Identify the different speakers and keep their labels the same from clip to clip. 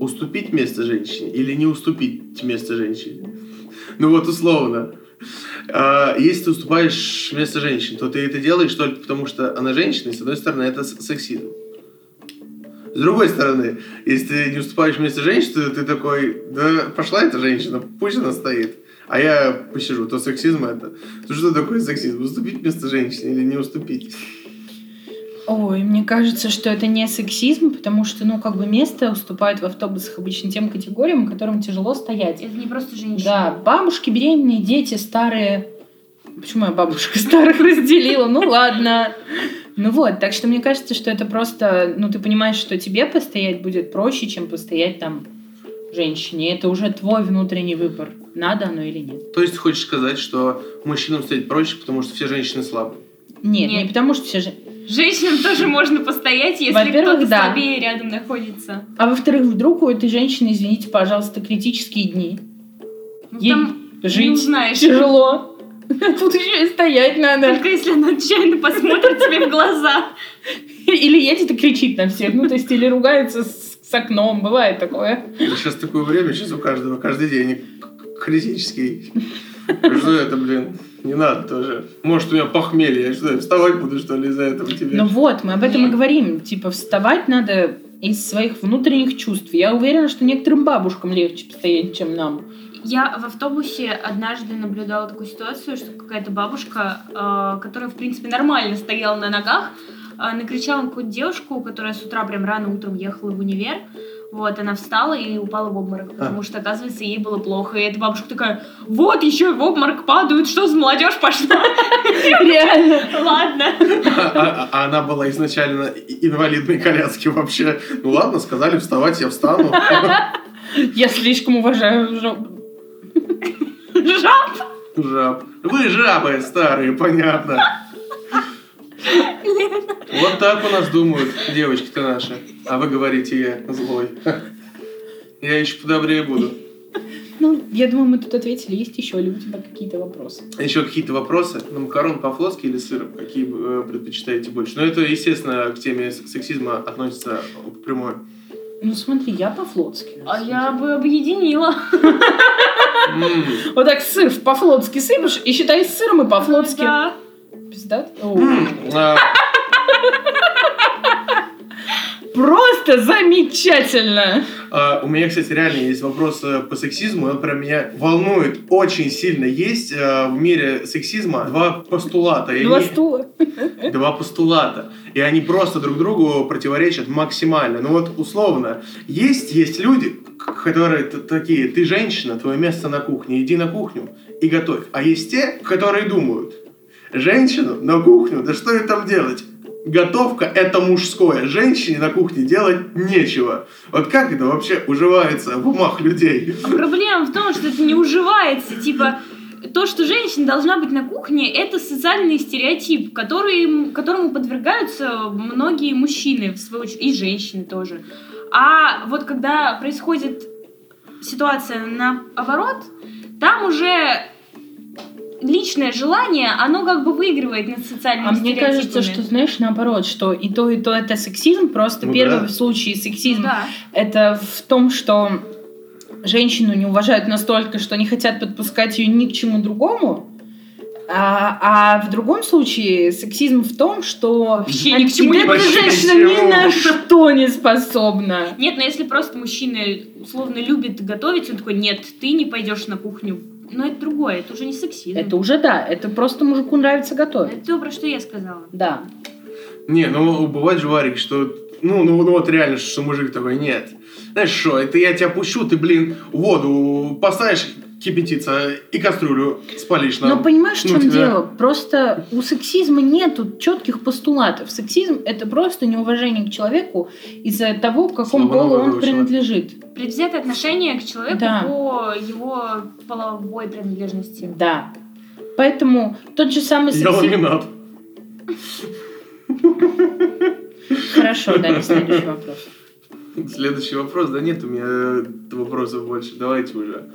Speaker 1: уступить место женщине или не уступить место женщине? Ну вот условно. А, если ты уступаешь место женщине, то ты это делаешь только потому, что она женщина, и с одной стороны, это сексизм. С другой стороны, если ты не уступаешь место женщине, то ты такой, да пошла эта женщина, пусть она стоит. А я посижу, то сексизм это. То что такое сексизм? Уступить место женщине или не уступить?
Speaker 2: Ой, мне кажется, что это не сексизм, потому что, ну, как бы место уступают в автобусах обычно тем категориям, которым тяжело стоять.
Speaker 3: Это не просто женщины.
Speaker 2: Да, бабушки, беременные, дети, старые. Почему я бабушка старых разделила? Ну ладно. Ну вот, так что мне кажется, что это просто, ну, ты понимаешь, что тебе постоять будет проще, чем постоять там женщине. Это уже твой внутренний выбор, надо оно или нет.
Speaker 1: То есть ты хочешь сказать, что мужчинам стоять проще, потому что все женщины слабые?
Speaker 2: Нет, нет. не потому что все же
Speaker 3: Женщинам тоже можно постоять, если кто-то да. слабее рядом находится.
Speaker 2: А во-вторых, вдруг у этой женщины, извините, пожалуйста, критические дни.
Speaker 3: Ну, Ей там жить
Speaker 2: узнаешь. тяжело. Тут еще и стоять надо.
Speaker 3: Только если она отчаянно посмотрит тебе в глаза.
Speaker 2: Или едет и кричит на всех. Ну, то есть, или ругается с, с окном. Бывает такое.
Speaker 1: Сейчас такое время, сейчас у каждого, каждый день критический. Что это, блин? Не надо тоже. Может, у меня похмелье. Я что, вставать буду, что ли, из-за этого тебе?
Speaker 2: Ну вот, мы об этом и говорим. Типа, вставать надо из своих внутренних чувств. Я уверена, что некоторым бабушкам легче постоять, чем нам.
Speaker 3: Я в автобусе однажды наблюдала такую ситуацию, что какая-то бабушка, э, которая, в принципе, нормально стояла на ногах, э, накричала на какую-то девушку, которая с утра прям рано утром ехала в универ, вот, она встала и упала в обморок, потому а. что, оказывается, ей было плохо. И эта бабушка такая, вот еще в обморок падают, что за молодежь пошла?
Speaker 2: Реально.
Speaker 3: Ладно.
Speaker 1: А, а, а она была изначально инвалидной коляски вообще. Ну ладно, сказали вставать, я встану.
Speaker 2: Я слишком уважаю жаб.
Speaker 3: Жаб?
Speaker 1: Жаб. Вы жабы старые, понятно. Вот так у нас думают девочки-то наши. А вы говорите, я злой. Я еще подобрее буду.
Speaker 2: Ну, я думаю, мы тут ответили. Есть еще ли у тебя какие-то вопросы?
Speaker 1: Еще какие-то вопросы? На макарон по-флотски или сыром? Какие э, предпочитаете больше? Ну, это, естественно, к теме сексизма относится прямой.
Speaker 2: Ну, смотри, я по-флотски.
Speaker 3: А я бы объединила.
Speaker 2: Вот так сыр по-флотски сыпешь и считай сыром и по-флотски. Да. А. Просто замечательно!
Speaker 1: Uh, у меня, кстати, реально есть вопрос э, по сексизму, он прям меня волнует очень сильно. Есть uh, в мире сексизма два постулата.
Speaker 2: Два они... стула.
Speaker 1: Два постулата. И они просто друг другу противоречат максимально. Ну вот, условно, есть, есть люди, которые такие, ты женщина, твое место на кухне, иди на кухню и готовь. А есть те, которые думают, женщину на кухню, да что ей там делать? Готовка – это мужское. Женщине на кухне делать нечего. Вот как это вообще уживается в умах людей?
Speaker 3: А проблема в том, что это не уживается. Типа, то, что женщина должна быть на кухне, это социальный стереотип, который, которому подвергаются многие мужчины, в свою очередь, и женщины тоже. А вот когда происходит ситуация наоборот, там уже личное желание, оно как бы выигрывает над социальными А
Speaker 2: мне кажется, что, знаешь, наоборот, что и то, и то это сексизм, просто ну, первый да. случай сексизм да. это в том, что женщину не уважают настолько, что не хотят подпускать ее ни к чему другому, а, а в другом случае сексизм в том, что
Speaker 3: вообще ни к чему
Speaker 2: не женщина ни на что не способна.
Speaker 3: Нет, но если просто мужчина условно любит готовить, он такой, нет, ты не пойдешь на кухню но это другое, это уже не сексизм.
Speaker 2: Это уже да, это просто мужику нравится готовить.
Speaker 3: Это добро, что я сказала.
Speaker 2: Да.
Speaker 1: Не, ну бывает же, Варик, что ну, ну, ну вот реально, что мужик такой, нет. Знаешь что, это я тебя пущу, ты, блин, воду поставишь, кипятиться и кастрюлю спалишь.
Speaker 2: Но понимаешь, в чем ну, тебя... дело? Просто у сексизма нету четких постулатов. Сексизм — это просто неуважение к человеку из-за того, к какому полу он принадлежит.
Speaker 3: Предвзятое отношение к человеку да. по его половой принадлежности.
Speaker 2: Да. Поэтому тот же самый
Speaker 1: сексизм... Я ламинат.
Speaker 2: Хорошо, дали следующий вопрос.
Speaker 1: Следующий вопрос? Да нет у меня вопросов больше. Давайте уже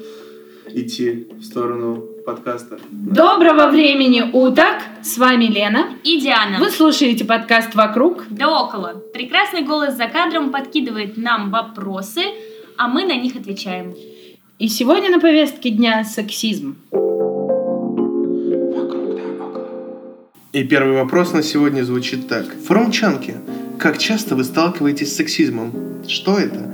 Speaker 1: идти в сторону подкаста.
Speaker 2: Доброго времени уток! С вами Лена
Speaker 3: и Диана.
Speaker 2: Вы слушаете подкаст «Вокруг»
Speaker 3: да около. Прекрасный голос за кадром подкидывает нам вопросы, а мы на них отвечаем.
Speaker 2: И сегодня на повестке дня сексизм.
Speaker 1: И первый вопрос на сегодня звучит так. Фромчанки, как часто вы сталкиваетесь с сексизмом? Что это?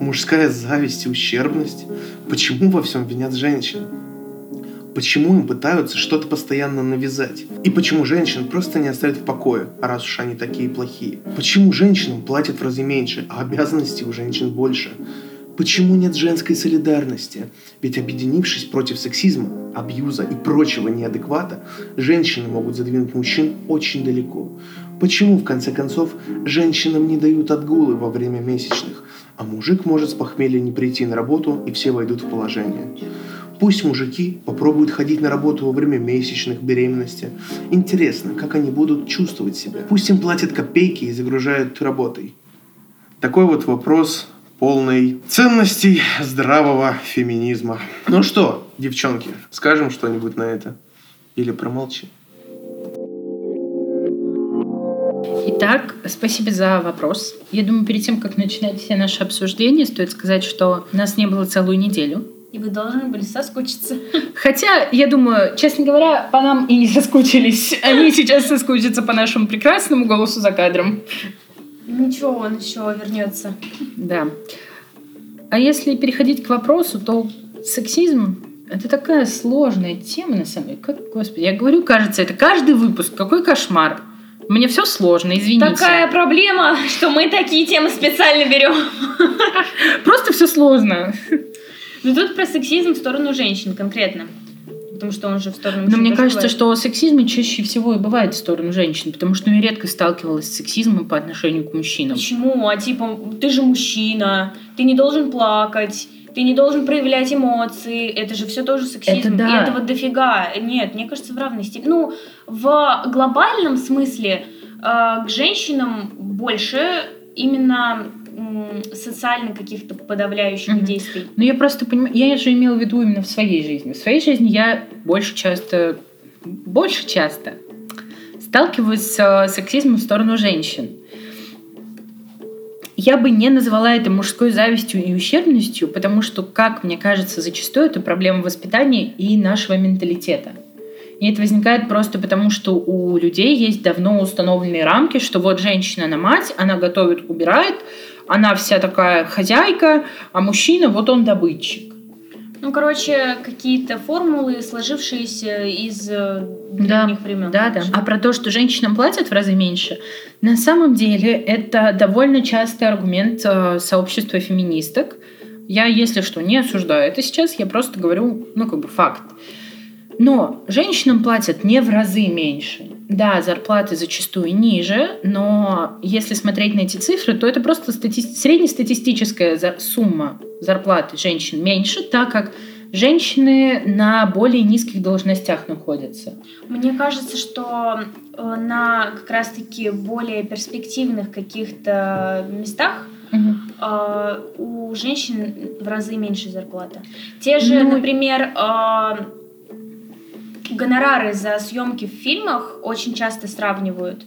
Speaker 1: Мужская зависть и ущербность? Почему во всем винят женщин? Почему им пытаются что-то постоянно навязать? И почему женщин просто не оставят в покое, раз уж они такие плохие? Почему женщинам платят в разы меньше, а обязанностей у женщин больше? Почему нет женской солидарности? Ведь объединившись против сексизма, абьюза и прочего неадеквата, женщины могут задвинуть мужчин очень далеко. Почему, в конце концов, женщинам не дают отгулы во время месячных, а мужик может с похмелья не прийти на работу и все войдут в положение? Пусть мужики попробуют ходить на работу во время месячных беременности. Интересно, как они будут чувствовать себя. Пусть им платят копейки и загружают работой. Такой вот вопрос полной ценностей здравого феминизма. Ну что, девчонки, скажем что-нибудь на это? Или промолчи?
Speaker 2: Итак, спасибо за вопрос. Я думаю, перед тем, как начинать все наши обсуждения, стоит сказать, что нас не было целую неделю.
Speaker 3: И вы должны были соскучиться.
Speaker 2: Хотя, я думаю, честно говоря, по нам и не соскучились. Они сейчас соскучатся по нашему прекрасному голосу за кадром.
Speaker 3: Ничего, он еще вернется.
Speaker 2: Да. А если переходить к вопросу, то сексизм это такая сложная тема, на самом деле. Как, господи, я говорю, кажется, это каждый выпуск. Какой кошмар. Мне все сложно, извините.
Speaker 3: Такая проблема, что мы такие темы специально берем.
Speaker 2: Просто все сложно.
Speaker 3: Ну тут про сексизм в сторону женщин конкретно. Потому что он же в сторону
Speaker 2: Но мне кажется,
Speaker 3: бывает.
Speaker 2: что сексизм чаще всего и бывает в сторону женщин, потому что ну, я редко сталкивалась с сексизмом по отношению к мужчинам.
Speaker 3: Почему? А типа, ты же мужчина, ты не должен плакать, ты не должен проявлять эмоции. Это же все тоже сексизм.
Speaker 2: Это да.
Speaker 3: И этого дофига. Нет, мне кажется, в равной степени. Ну, в глобальном смысле э, к женщинам больше именно м, социально каких-то подавляющих
Speaker 2: Мгм.
Speaker 3: действий.
Speaker 2: Ну, я просто понимаю, я же имела в виду именно в своей жизни. В своей жизни я больше часто, больше часто сталкиваюсь с э, сексизмом в сторону женщин. Я бы не назвала это мужской завистью и ущербностью, потому что, как мне кажется, зачастую это проблема воспитания и нашего менталитета. И это возникает просто потому, что у людей есть давно установленные рамки, что вот женщина на мать, она готовит, убирает, она вся такая хозяйка, а мужчина вот он добытчик.
Speaker 3: Ну, короче, какие-то формулы, сложившиеся из э,
Speaker 2: Да,
Speaker 3: древних времен.
Speaker 2: Да, да. А про то, что женщинам платят в разы меньше, на самом деле это довольно частый аргумент э, сообщества феминисток. Я, если что, не осуждаю это сейчас, я просто говорю, ну, как бы факт. Но женщинам платят не в разы меньше. Да, зарплаты зачастую ниже, но если смотреть на эти цифры, то это просто стати- среднестатистическая за- сумма зарплаты женщин меньше, так как женщины на более низких должностях находятся.
Speaker 3: Мне кажется, что э, на как раз-таки более перспективных каких-то местах э, у женщин в разы меньше зарплата. Те же,
Speaker 2: Ну,
Speaker 3: например, э, гонорары за съемки в фильмах очень часто сравнивают.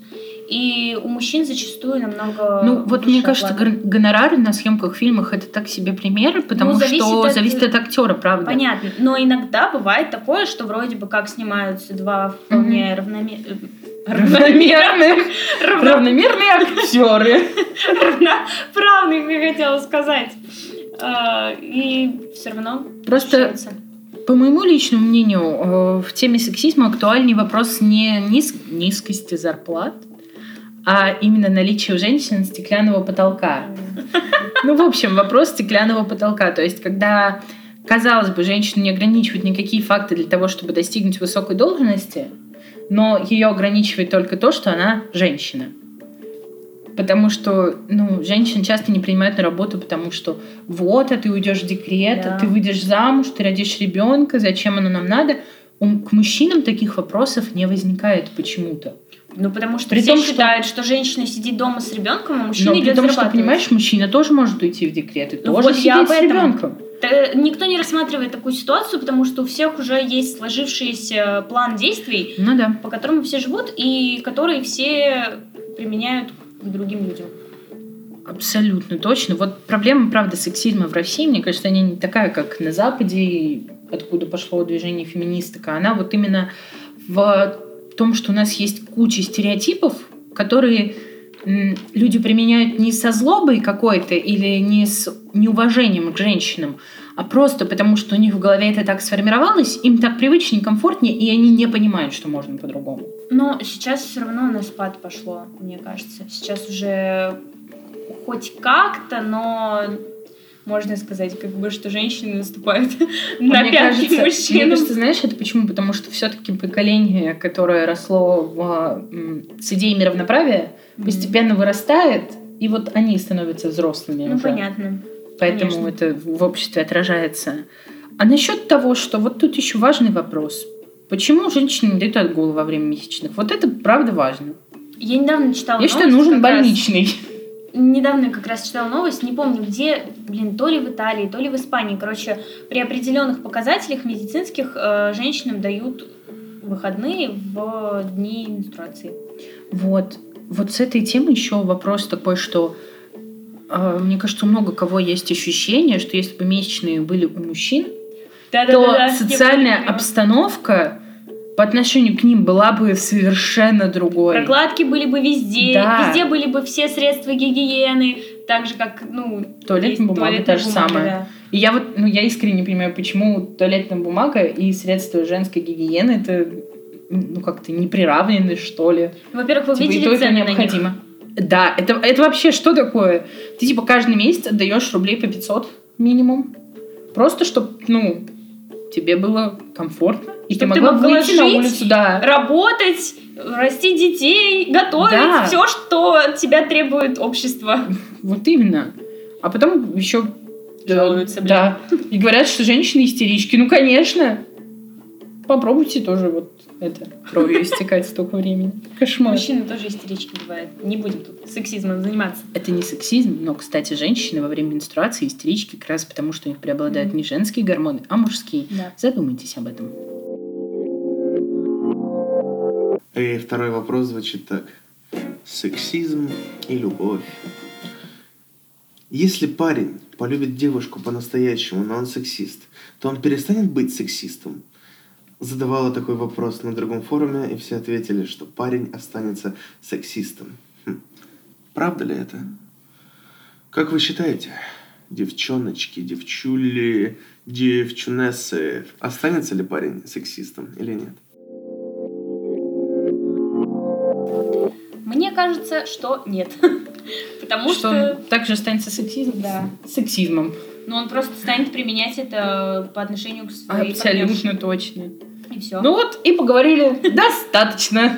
Speaker 3: И у мужчин зачастую намного
Speaker 2: Ну, вот мне кажется,
Speaker 3: оплата.
Speaker 2: гон- гонорары на съемках в фильмах это так себе примеры, потому
Speaker 3: Ну, зависит
Speaker 2: что
Speaker 3: от-
Speaker 2: зависит от актера, правда.
Speaker 3: Понятно. Но иногда бывает такое, что вроде бы как снимаются два вполне равномерных...
Speaker 2: Равномерные,
Speaker 3: Равно-
Speaker 2: равномерные актеры.
Speaker 3: Равноправных, я хотела сказать. А, И все равно
Speaker 2: Просто. По моему личному мнению, э, в теме сексизма актуальный вопрос не низ- низкости зарплат, а именно наличие у женщин стеклянного потолка. Ну, в общем, вопрос стеклянного потолка. То есть, когда, казалось бы, женщину не ограничивают никакие факты для того, чтобы достигнуть высокой должности, но ее ограничивает только то, что она женщина. Потому что, ну, женщин часто не принимают на работу, потому что вот, а ты уйдешь в декрет,
Speaker 3: Да.
Speaker 2: а ты выйдешь замуж, ты родишь ребенка, зачем оно нам надо? К мужчинам таких вопросов не возникает почему-то.
Speaker 3: Ну, потому что
Speaker 2: При
Speaker 3: все
Speaker 2: том, что-
Speaker 3: считают, что женщина сидит дома с ребенком, а мужчина
Speaker 2: Но при
Speaker 3: идет
Speaker 2: том, что, понимаешь, мужчина тоже может уйти в декрет и
Speaker 3: Ну
Speaker 2: тоже
Speaker 3: вот
Speaker 2: сидеть с ребенком.
Speaker 3: Т- Никто не рассматривает такую ситуацию, потому что у всех уже есть сложившийся план действий,
Speaker 2: Ну да.
Speaker 3: по которому все живут и которые все применяют к другим людям.
Speaker 2: Абсолютно точно. Вот проблема, правда, сексизма в России, мне кажется, она не такая, как на Западе, откуда пошло движение феминисток. а Она вот именно в том, что у нас есть куча стереотипов, которые люди применяют не со злобой какой-то или не с неуважением к женщинам, а просто потому, что у них в голове это так сформировалось, им так привычнее, комфортнее, и они не понимают, что можно по-другому.
Speaker 3: Но сейчас все равно на спад пошло, мне кажется. Сейчас уже хоть как-то, но можно сказать, как бы, что женщины наступают на пятки мужчин.
Speaker 2: Мне кажется, знаешь, это почему? Потому что все-таки поколение, которое росло в, с идеей мировноправия, mm-hmm. постепенно вырастает, и вот они становятся взрослыми.
Speaker 3: Ну, уже. понятно.
Speaker 2: Поэтому Конечно. это в обществе отражается. А насчет того, что вот тут еще важный вопрос. Почему женщины не дают отгул во время месячных? Вот это правда важно.
Speaker 3: Я недавно читала
Speaker 2: Я считаю, нужен больничный. Раз
Speaker 3: недавно как раз читала новость, не помню где, блин, то ли в Италии, то ли в Испании. Короче, при определенных показателях медицинских э, женщинам дают выходные в дни менструации.
Speaker 2: Вот. Вот с этой темы еще вопрос такой, что мне кажется, у много кого есть ощущение, что если бы месячные были у мужчин, да, то да, да, социальная обстановка по отношению к ним была бы совершенно другой.
Speaker 3: Прокладки были бы везде, да. везде были бы все средства гигиены, так же как, ну,
Speaker 2: туалетная бумага та же самая. Да. И я вот, ну, я искренне не понимаю, почему туалетная бумага и средства женской гигиены это ну как-то не приравнены, что ли.
Speaker 3: Во-первых, вы типа, видели цены необходимо. На
Speaker 2: них? Да, это, это вообще что такое? Ты типа каждый месяц отдаешь рублей по 500 минимум. Просто чтобы, ну, тебе было комфортно.
Speaker 3: И ты могла ты выйти жить, на улицу, да. работать, расти детей, готовить, да. все, что от тебя требует общество.
Speaker 2: Вот именно. А потом еще
Speaker 3: жалуются,
Speaker 2: блин. Да. И говорят, что женщины истерички. Ну, конечно. Попробуйте тоже вот это кровью истекать столько времени. Кошмар.
Speaker 3: Мужчины тоже истерички бывают. Не будем тут сексизмом заниматься.
Speaker 2: Это не сексизм, но, кстати, женщины во время менструации истерички как раз потому, что у них преобладают mm-hmm. не женские гормоны, а мужские. Да. Задумайтесь об этом.
Speaker 1: И второй вопрос звучит так. Сексизм и любовь. Если парень полюбит девушку по-настоящему, но он сексист, то он перестанет быть сексистом? Задавала такой вопрос на другом форуме, и все ответили, что парень останется сексистом. Хм. Правда ли это? Как вы считаете, девчоночки, девчули, девчунессы, останется ли парень сексистом или нет?
Speaker 3: Мне кажется, что нет. Потому что...
Speaker 2: что... Он также останется сексизмом?
Speaker 3: Да.
Speaker 2: Сексизмом.
Speaker 3: Но он просто станет применять это по отношению к своей
Speaker 2: Абсолютно точно.
Speaker 3: И все.
Speaker 2: Ну вот, и поговорили. Достаточно.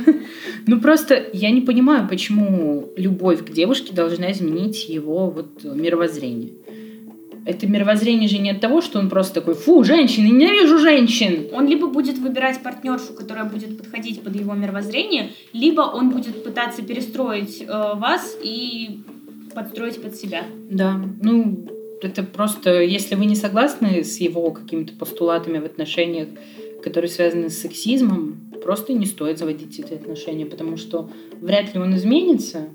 Speaker 2: Ну просто я не понимаю, почему любовь к девушке должна изменить его вот мировоззрение это мировоззрение же не от того, что он просто такой, фу, женщины, ненавижу женщин.
Speaker 3: Он либо будет выбирать партнершу, которая будет подходить под его мировоззрение, либо он будет пытаться перестроить э, вас и подстроить под себя.
Speaker 2: Да, ну, это просто, если вы не согласны с его какими-то постулатами в отношениях, которые связаны с сексизмом, просто не стоит заводить эти отношения, потому что вряд ли он изменится,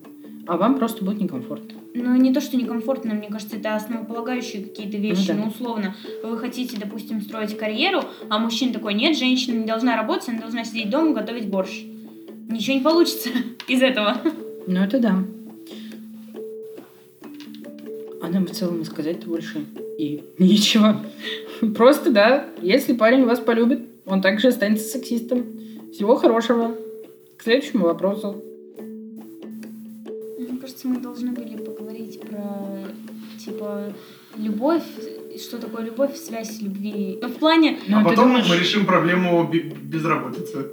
Speaker 2: а вам просто будет некомфортно
Speaker 3: ну, не то, что некомфортно, мне кажется, это основополагающие какие-то вещи. Ну, да. ну, условно, вы хотите, допустим, строить карьеру, а мужчина такой, нет, женщина не должна работать, она должна сидеть дома, готовить борщ. Ничего не получится из этого.
Speaker 2: Ну, это да. А нам в целом сказать-то больше и нечего. Просто, да, если парень вас полюбит, он также останется сексистом. Всего хорошего. К следующему вопросу.
Speaker 3: Мне кажется, мы должны были говорить про, типа, любовь, что такое любовь, связь любви. Но в плане...
Speaker 1: Ну, а потом думаешь... мы решим проблему безработицы.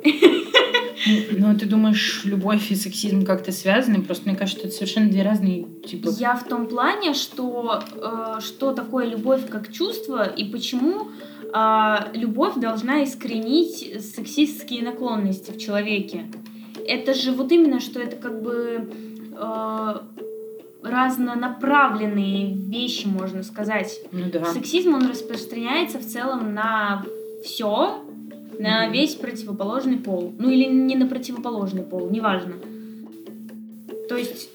Speaker 2: Ну, ты думаешь, любовь и сексизм как-то связаны? Просто мне кажется, это совершенно две разные типа.
Speaker 3: Я в том плане, что э, что такое любовь как чувство и почему любовь должна искоренить сексистские наклонности в человеке. Это же вот именно, что это как бы э, разнонаправленные вещи, можно сказать.
Speaker 2: Ну, да.
Speaker 3: Сексизм, он распространяется в целом на все, на весь противоположный пол. Ну или не на противоположный пол, неважно. То есть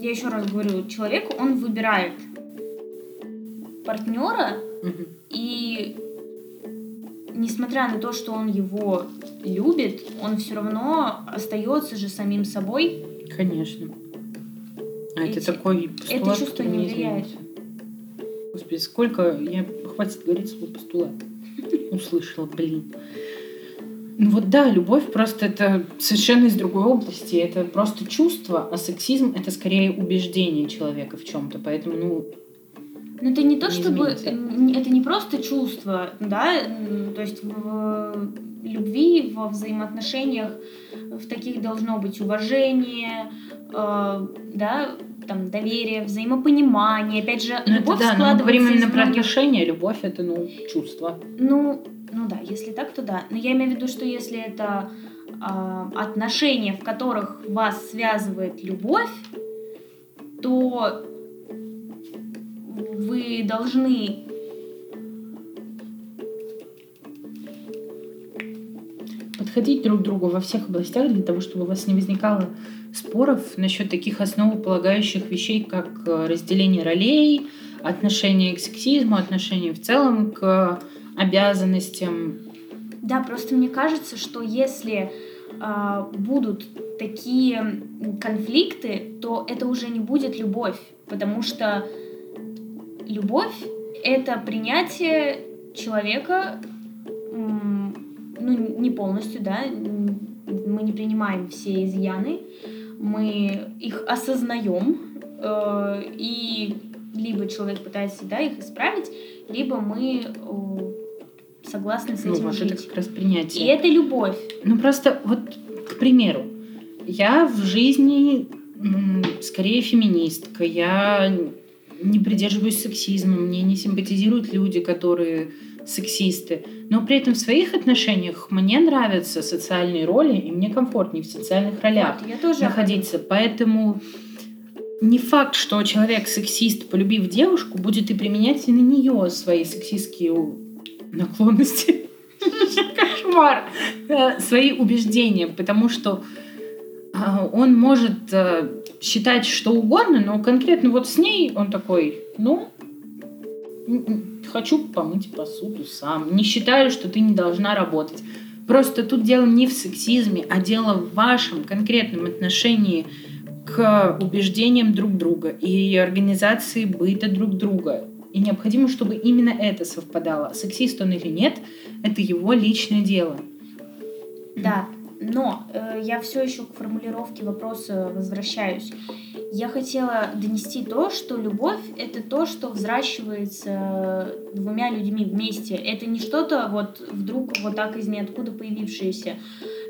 Speaker 3: я еще раз говорю, человек, он выбирает партнера, И несмотря на то, что он его любит, он все равно остается же самим собой.
Speaker 2: Конечно. А это
Speaker 3: Эти-
Speaker 2: такой
Speaker 3: это
Speaker 2: постулат,
Speaker 3: чувство
Speaker 2: который
Speaker 3: не влияет.
Speaker 2: Господи, сколько... Я... Хватит говорить слово постулат. Услышала, блин. Ну вот да, любовь просто это совершенно из другой области. Это просто чувство, а сексизм это скорее убеждение человека в чем-то. Поэтому, ну,
Speaker 3: Но это не то,
Speaker 2: Не
Speaker 3: чтобы...
Speaker 2: изменится.
Speaker 3: Это не просто чувство, да? То есть в любви, во взаимоотношениях в таких должно быть уважение, э, да, там, доверие, взаимопонимание. Опять же,
Speaker 2: ну это
Speaker 3: любовь
Speaker 2: да, но мы
Speaker 3: складывается
Speaker 2: говорим
Speaker 3: из
Speaker 2: именно про отношения. Любовь это, ну, чувство.
Speaker 3: Ну, ну да, если так, то да. Но я имею в виду, что если это а, отношения, в которых вас связывает любовь, то вы должны
Speaker 2: подходить друг к другу во всех областях для того, чтобы у вас не возникало споров насчет таких основополагающих вещей, как э, разделение ролей, отношение к сексизму, отношение в целом к обязанностям.
Speaker 3: Да, просто мне кажется, что если а, будут такие конфликты, то это уже не будет любовь, потому что любовь это принятие человека, ну не полностью, да, мы не принимаем все изъяны, мы их осознаем э, и либо человек пытается да, их исправить, либо мы э, согласны с
Speaker 2: Ну,
Speaker 3: этим
Speaker 2: это
Speaker 3: жить.
Speaker 2: как раз
Speaker 3: И
Speaker 2: принятие.
Speaker 3: это любовь.
Speaker 2: Ну, просто вот, к примеру, я в жизни скорее феминистка, я не придерживаюсь сексизма, мне не симпатизируют люди, которые сексисты. Но при этом в своих отношениях мне нравятся социальные роли, и мне комфортнее в социальных ролях
Speaker 3: Вот, я тоже
Speaker 2: находиться. Поэтому не факт, что человек сексист, полюбив девушку, будет и применять и на нее свои сексистские наклонности. Кошмар. Э, Свои убеждения, потому что он может э, считать что угодно, но конкретно вот с ней он такой, ну, хочу помыть посуду сам. Не считаю, что ты не должна работать. Просто тут дело не в сексизме, а дело в вашем конкретном отношении к убеждениям друг друга и организации быта друг друга. И необходимо, чтобы именно это совпадало. Сексист он или нет, это его личное дело.
Speaker 3: Да, но э, я все еще к формулировке вопроса возвращаюсь. Я хотела донести то, что любовь это то, что взращивается двумя людьми вместе. Это не что-то вот вдруг вот так из ниоткуда появившееся.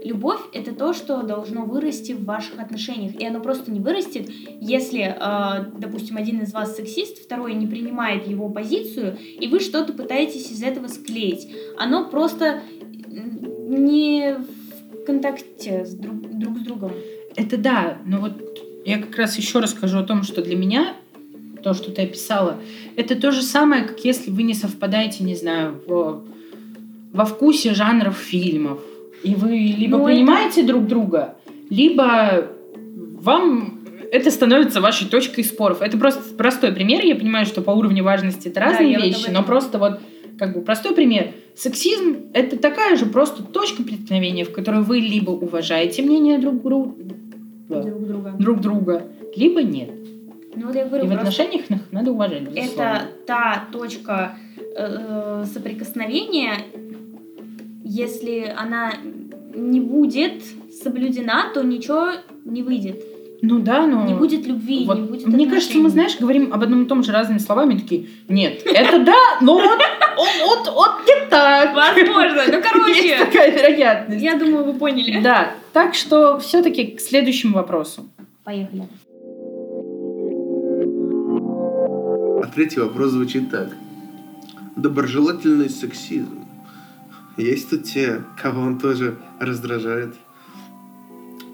Speaker 3: Любовь это то, что должно вырасти в ваших отношениях. И оно просто не вырастет, если, э, допустим, один из вас сексист, второй не принимает его позицию, и вы что-то пытаетесь из этого склеить. Оно просто не контакте с друг, друг с другом.
Speaker 2: Это да, но вот я как раз еще расскажу о том, что для меня то, что ты описала, это то же самое, как если вы не совпадаете, не знаю, в, во вкусе жанров фильмов. И вы либо
Speaker 3: Ну, это-
Speaker 2: понимаете друг друга, либо вам это становится вашей точкой споров. Это просто простой пример. Я понимаю, что по уровню важности это
Speaker 3: Да,
Speaker 2: разные
Speaker 3: вот об
Speaker 2: вещи,
Speaker 3: этом.
Speaker 2: но просто вот как бы простой пример. Сексизм — это такая же просто точка преткновения, в которой вы либо уважаете мнение друг, дру-
Speaker 3: Друг друга.
Speaker 2: друг друга, либо нет.
Speaker 3: Ну вот я
Speaker 2: И
Speaker 3: говорю,
Speaker 2: в
Speaker 3: просто
Speaker 2: отношениях их надо уважать,
Speaker 3: это
Speaker 2: безусловно.
Speaker 3: та точка э, соприкосновения, если она не будет соблюдена, то ничего не выйдет.
Speaker 2: Ну да, но...
Speaker 3: Не будет любви,
Speaker 2: Вот
Speaker 3: не будет
Speaker 2: мне кажется, мы,
Speaker 3: отношений.
Speaker 2: знаешь, говорим об одном и том же разными словами, такие, нет, это да, но вот, вот, вот, вот не так.
Speaker 3: Возможно. Ну,
Speaker 2: Есть
Speaker 3: короче,
Speaker 2: такая вероятность.
Speaker 3: я думаю, вы поняли.
Speaker 2: Да, так что все-таки к следующему вопросу.
Speaker 3: Поехали.
Speaker 1: А третий вопрос звучит так. Доброжелательный сексизм. Есть тут те, кого он тоже раздражает?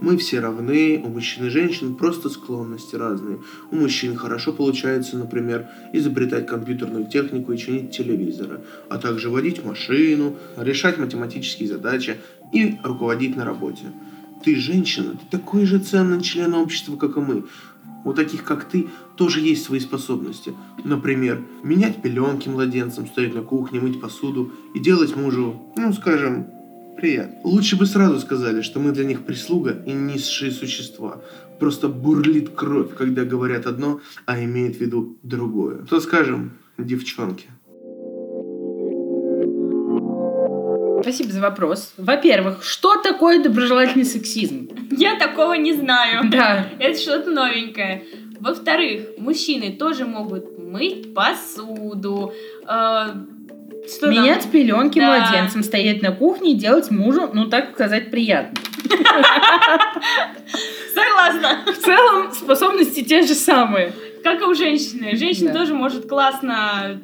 Speaker 1: Мы все равны, у мужчин и женщин просто склонности разные. У мужчин хорошо получается, например, изобретать компьютерную технику и чинить телевизоры, а также водить машину, решать математические задачи и руководить на работе. Ты женщина, ты такой же ценный член общества, как и мы. у таких, как ты, тоже есть свои способности. Например, менять пеленки младенцам, стоять на кухне, мыть посуду и делать мужу, ну, скажем, приятно. Лучше бы сразу сказали, что мы для них прислуга и низшие существа. Просто бурлит кровь, когда говорят одно, а имеет в виду другое. То скажем, девчонки.
Speaker 2: Спасибо за вопрос. Во-первых, что такое доброжелательный сексизм?
Speaker 3: Я такого не знаю.
Speaker 2: Да.
Speaker 3: Это что-то новенькое. Во-вторых, мужчины тоже могут мыть посуду, э, что
Speaker 2: Менять
Speaker 3: там?
Speaker 2: пеленки
Speaker 3: Да.
Speaker 2: младенцам, стоять на кухне и делать мужу, ну так сказать, приятно.
Speaker 3: Согласна.
Speaker 2: В целом, способности те же самые.
Speaker 3: Как и у женщины. Женщина
Speaker 2: Да.
Speaker 3: тоже может классно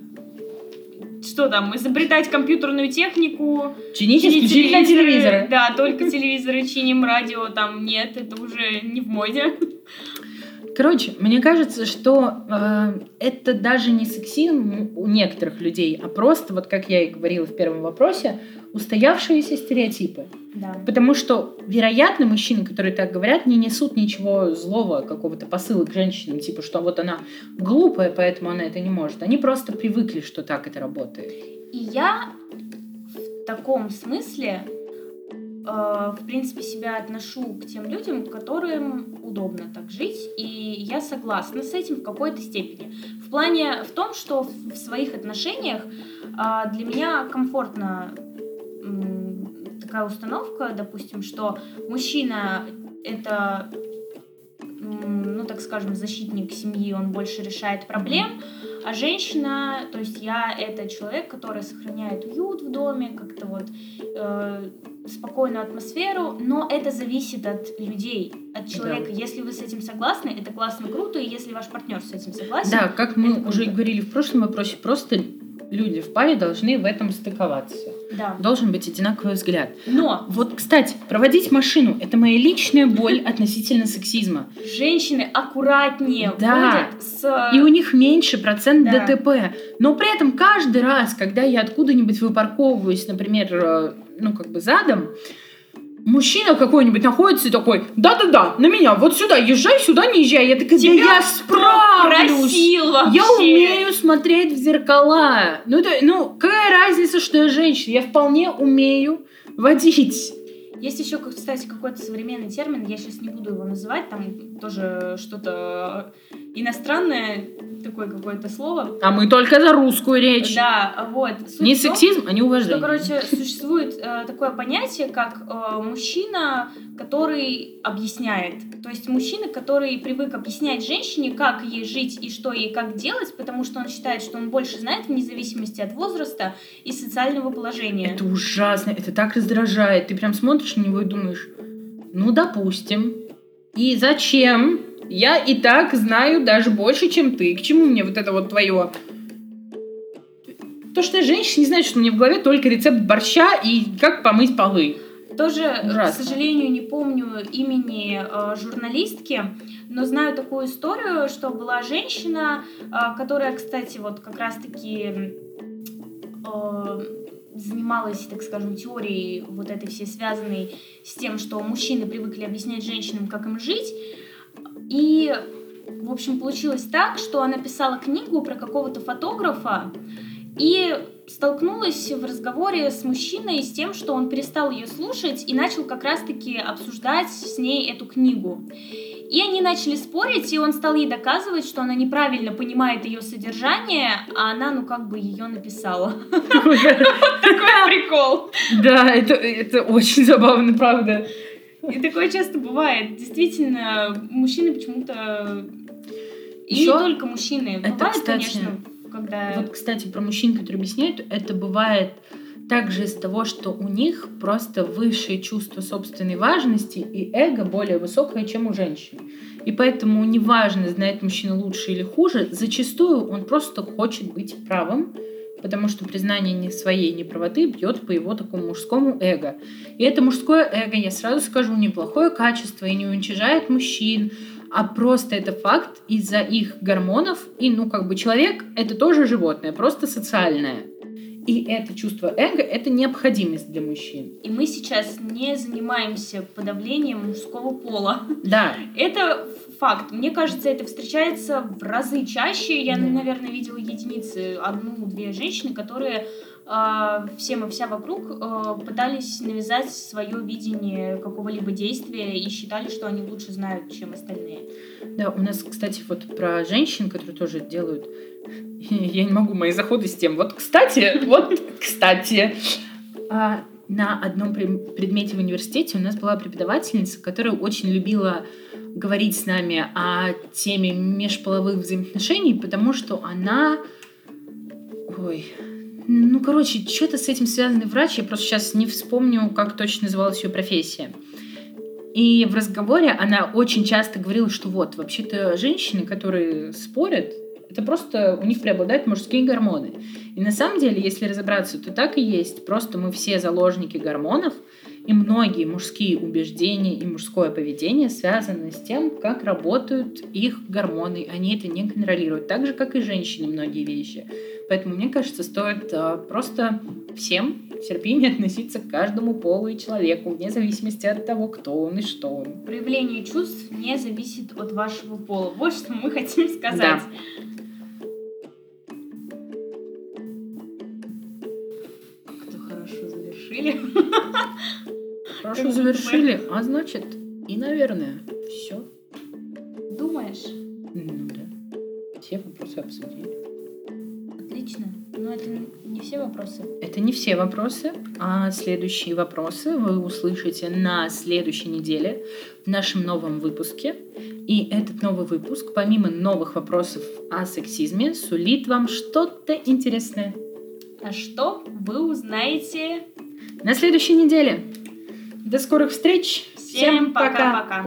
Speaker 3: что там, изобретать компьютерную технику.
Speaker 2: Чинить
Speaker 3: чинить
Speaker 2: исключительно телевизоры.
Speaker 3: Да, только телевизоры чиним, радио там нет, это уже не в моде.
Speaker 2: Короче, мне кажется, что э, это даже не сексизм у некоторых людей, а просто, вот как я и говорила в первом вопросе, устоявшиеся стереотипы.
Speaker 3: Да.
Speaker 2: Потому что, вероятно, мужчины, которые так говорят, не несут ничего злого, какого-то посыла к женщинам, типа, что вот она глупая, поэтому она это не может. Они просто привыкли, что так это работает.
Speaker 3: И я в таком смысле, в принципе, себя отношу к тем людям, которым удобно так жить, и я согласна с этим в какой-то степени. В плане в том, что в своих отношениях а, для меня комфортно такая установка, допустим, что мужчина это ну, так скажем, защитник семьи, он больше решает проблем, а женщина, то есть я это человек, который сохраняет уют в доме, как-то вот э, спокойную атмосферу, но это зависит от людей, от человека. Если вы с этим согласны, это классно, круто, и если ваш партнер с этим согласен,
Speaker 2: Да, как мы уже говорили в прошлом вопросе, просто люди в паре должны в этом стыковаться.
Speaker 3: да.
Speaker 2: Должен быть одинаковый взгляд.
Speaker 3: Но
Speaker 2: Вот, кстати, проводить машину – это моя личная боль относительно сексизма.
Speaker 3: женщины аккуратнее
Speaker 2: Да.
Speaker 3: с...
Speaker 2: И у них меньше процент
Speaker 3: Да.
Speaker 2: ДТП. Но при этом каждый раз, когда я откуда-нибудь выпарковываюсь, например, э, ну, как бы задом, мужчина какой-нибудь находится и такой, да-да-да, на меня, вот сюда, езжай, сюда не езжай. Я такая, да
Speaker 3: Тебя
Speaker 2: я
Speaker 3: кто
Speaker 2: справлюсь.
Speaker 3: просил вообще?
Speaker 2: Я умею смотреть в зеркала. Ну, это, ну, какая разница, что я женщина? Я вполне умею водить.
Speaker 3: Есть еще, кстати, какой-то современный термин, я сейчас не буду его называть, там тоже что-то иностранное, такое какое-то слово.
Speaker 2: А мы только за русскую речь.
Speaker 3: Да, вот. Суть
Speaker 2: Не
Speaker 3: том,
Speaker 2: сексизм, а не
Speaker 3: Что,
Speaker 2: уважение.
Speaker 3: короче, существует э, такое понятие, как э, мужчина, который объясняет. То есть мужчина, который привык объяснять женщине, как ей жить и что ей как делать, потому что он считает, что он больше знает вне зависимости от возраста и социального положения.
Speaker 2: Это ужасно, это так раздражает. Ты прям смотришь на него и думаешь, ну, допустим. И зачем? Я и так знаю даже больше, чем ты. К чему мне вот это вот твое? То, что я женщина, не значит, что у меня в голове только рецепт борща и как помыть полы.
Speaker 3: Тоже, э, к
Speaker 2: Ужасно.
Speaker 3: сожалению, не помню имени э, журналистки, но знаю такую историю, что была женщина, э, которая, кстати, вот как раз-таки э, занималась, так скажем, теорией вот этой всей связанной с тем, что мужчины привыкли объяснять женщинам, как им жить. И, в общем, получилось так, что она писала книгу про какого-то фотографа, и столкнулась в разговоре с мужчиной с тем, что он перестал ее слушать и начал как раз-таки обсуждать с ней эту книгу. И они начали спорить, и он стал ей доказывать, что она неправильно понимает ее содержание, а она, ну, как бы ее написала. Такой прикол.
Speaker 2: Да, это, это очень забавно, правда.
Speaker 3: И такое часто бывает. Действительно, мужчины почему-то... И не только мужчины.
Speaker 2: это,
Speaker 3: Бывает,
Speaker 2: кстати,
Speaker 3: конечно, когда...
Speaker 2: Вот, кстати, про мужчин, которые объясняют, это бывает также из того, что у них просто высшее чувство собственной важности и эго более высокое, чем у женщин. И поэтому неважно, знает мужчина лучше или хуже, зачастую он просто хочет быть правым, потому что признание не своей неправоты бьет по его такому мужскому эго. И это мужское эго, я сразу скажу, неплохое качество и не уничижает мужчин, а просто это факт из-за их гормонов. И, ну, как бы человек — это тоже животное, просто социальное. И это чувство эго — это необходимость для мужчин.
Speaker 3: И мы сейчас не занимаемся подавлением мужского пола.
Speaker 2: Да,
Speaker 3: Это факт. Мне кажется, это встречается в разы чаще. Я, наверное, видела единицы, одну-две женщины, которые э, всем и вся вокруг э, пытались навязать свое видение какого-либо действия и считали, что они лучше знают, чем остальные.
Speaker 2: Да, у нас, кстати, вот про женщин, которые тоже делают. Я не могу мои заходы с тем. Вот, кстати, вот, кстати. А, На одном предмете в университете у нас была преподавательница, которая очень любила говорить с нами о теме межполовых взаимоотношений, потому что она... Ой, ну, короче, что-то с этим связанный врач, я просто сейчас не вспомню, как точно называлась ее профессия. И в разговоре она очень часто говорила, что вот, вообще-то женщины, которые спорят, это просто у них преобладают мужские гормоны. И на самом деле, если разобраться, то так и есть. Просто мы все заложники гормонов, и многие мужские убеждения и мужское поведение связаны с тем, как работают их гормоны. Они это не контролируют. Так же, как и женщины многие вещи. Поэтому, мне кажется, стоит а, просто всем в терпении относиться к каждому полу и человеку, вне зависимости от того, кто он и что он.
Speaker 3: Проявление чувств не зависит от вашего пола. Вот что мы хотим сказать.
Speaker 2: Да.
Speaker 3: Как-то хорошо завершили.
Speaker 2: Хорошо
Speaker 3: Как
Speaker 2: завершили, а значит, и, наверное, все.
Speaker 3: Думаешь?
Speaker 2: Ну да. Все вопросы обсудили.
Speaker 3: Отлично. Но это не все вопросы.
Speaker 2: Это не все вопросы, а следующие вопросы вы услышите на следующей неделе в нашем новом выпуске. И этот новый выпуск, помимо новых вопросов о сексизме, сулит вам что-то интересное.
Speaker 3: А что вы узнаете?
Speaker 2: На следующей неделе. До скорых встреч.
Speaker 3: Всем пока-пока.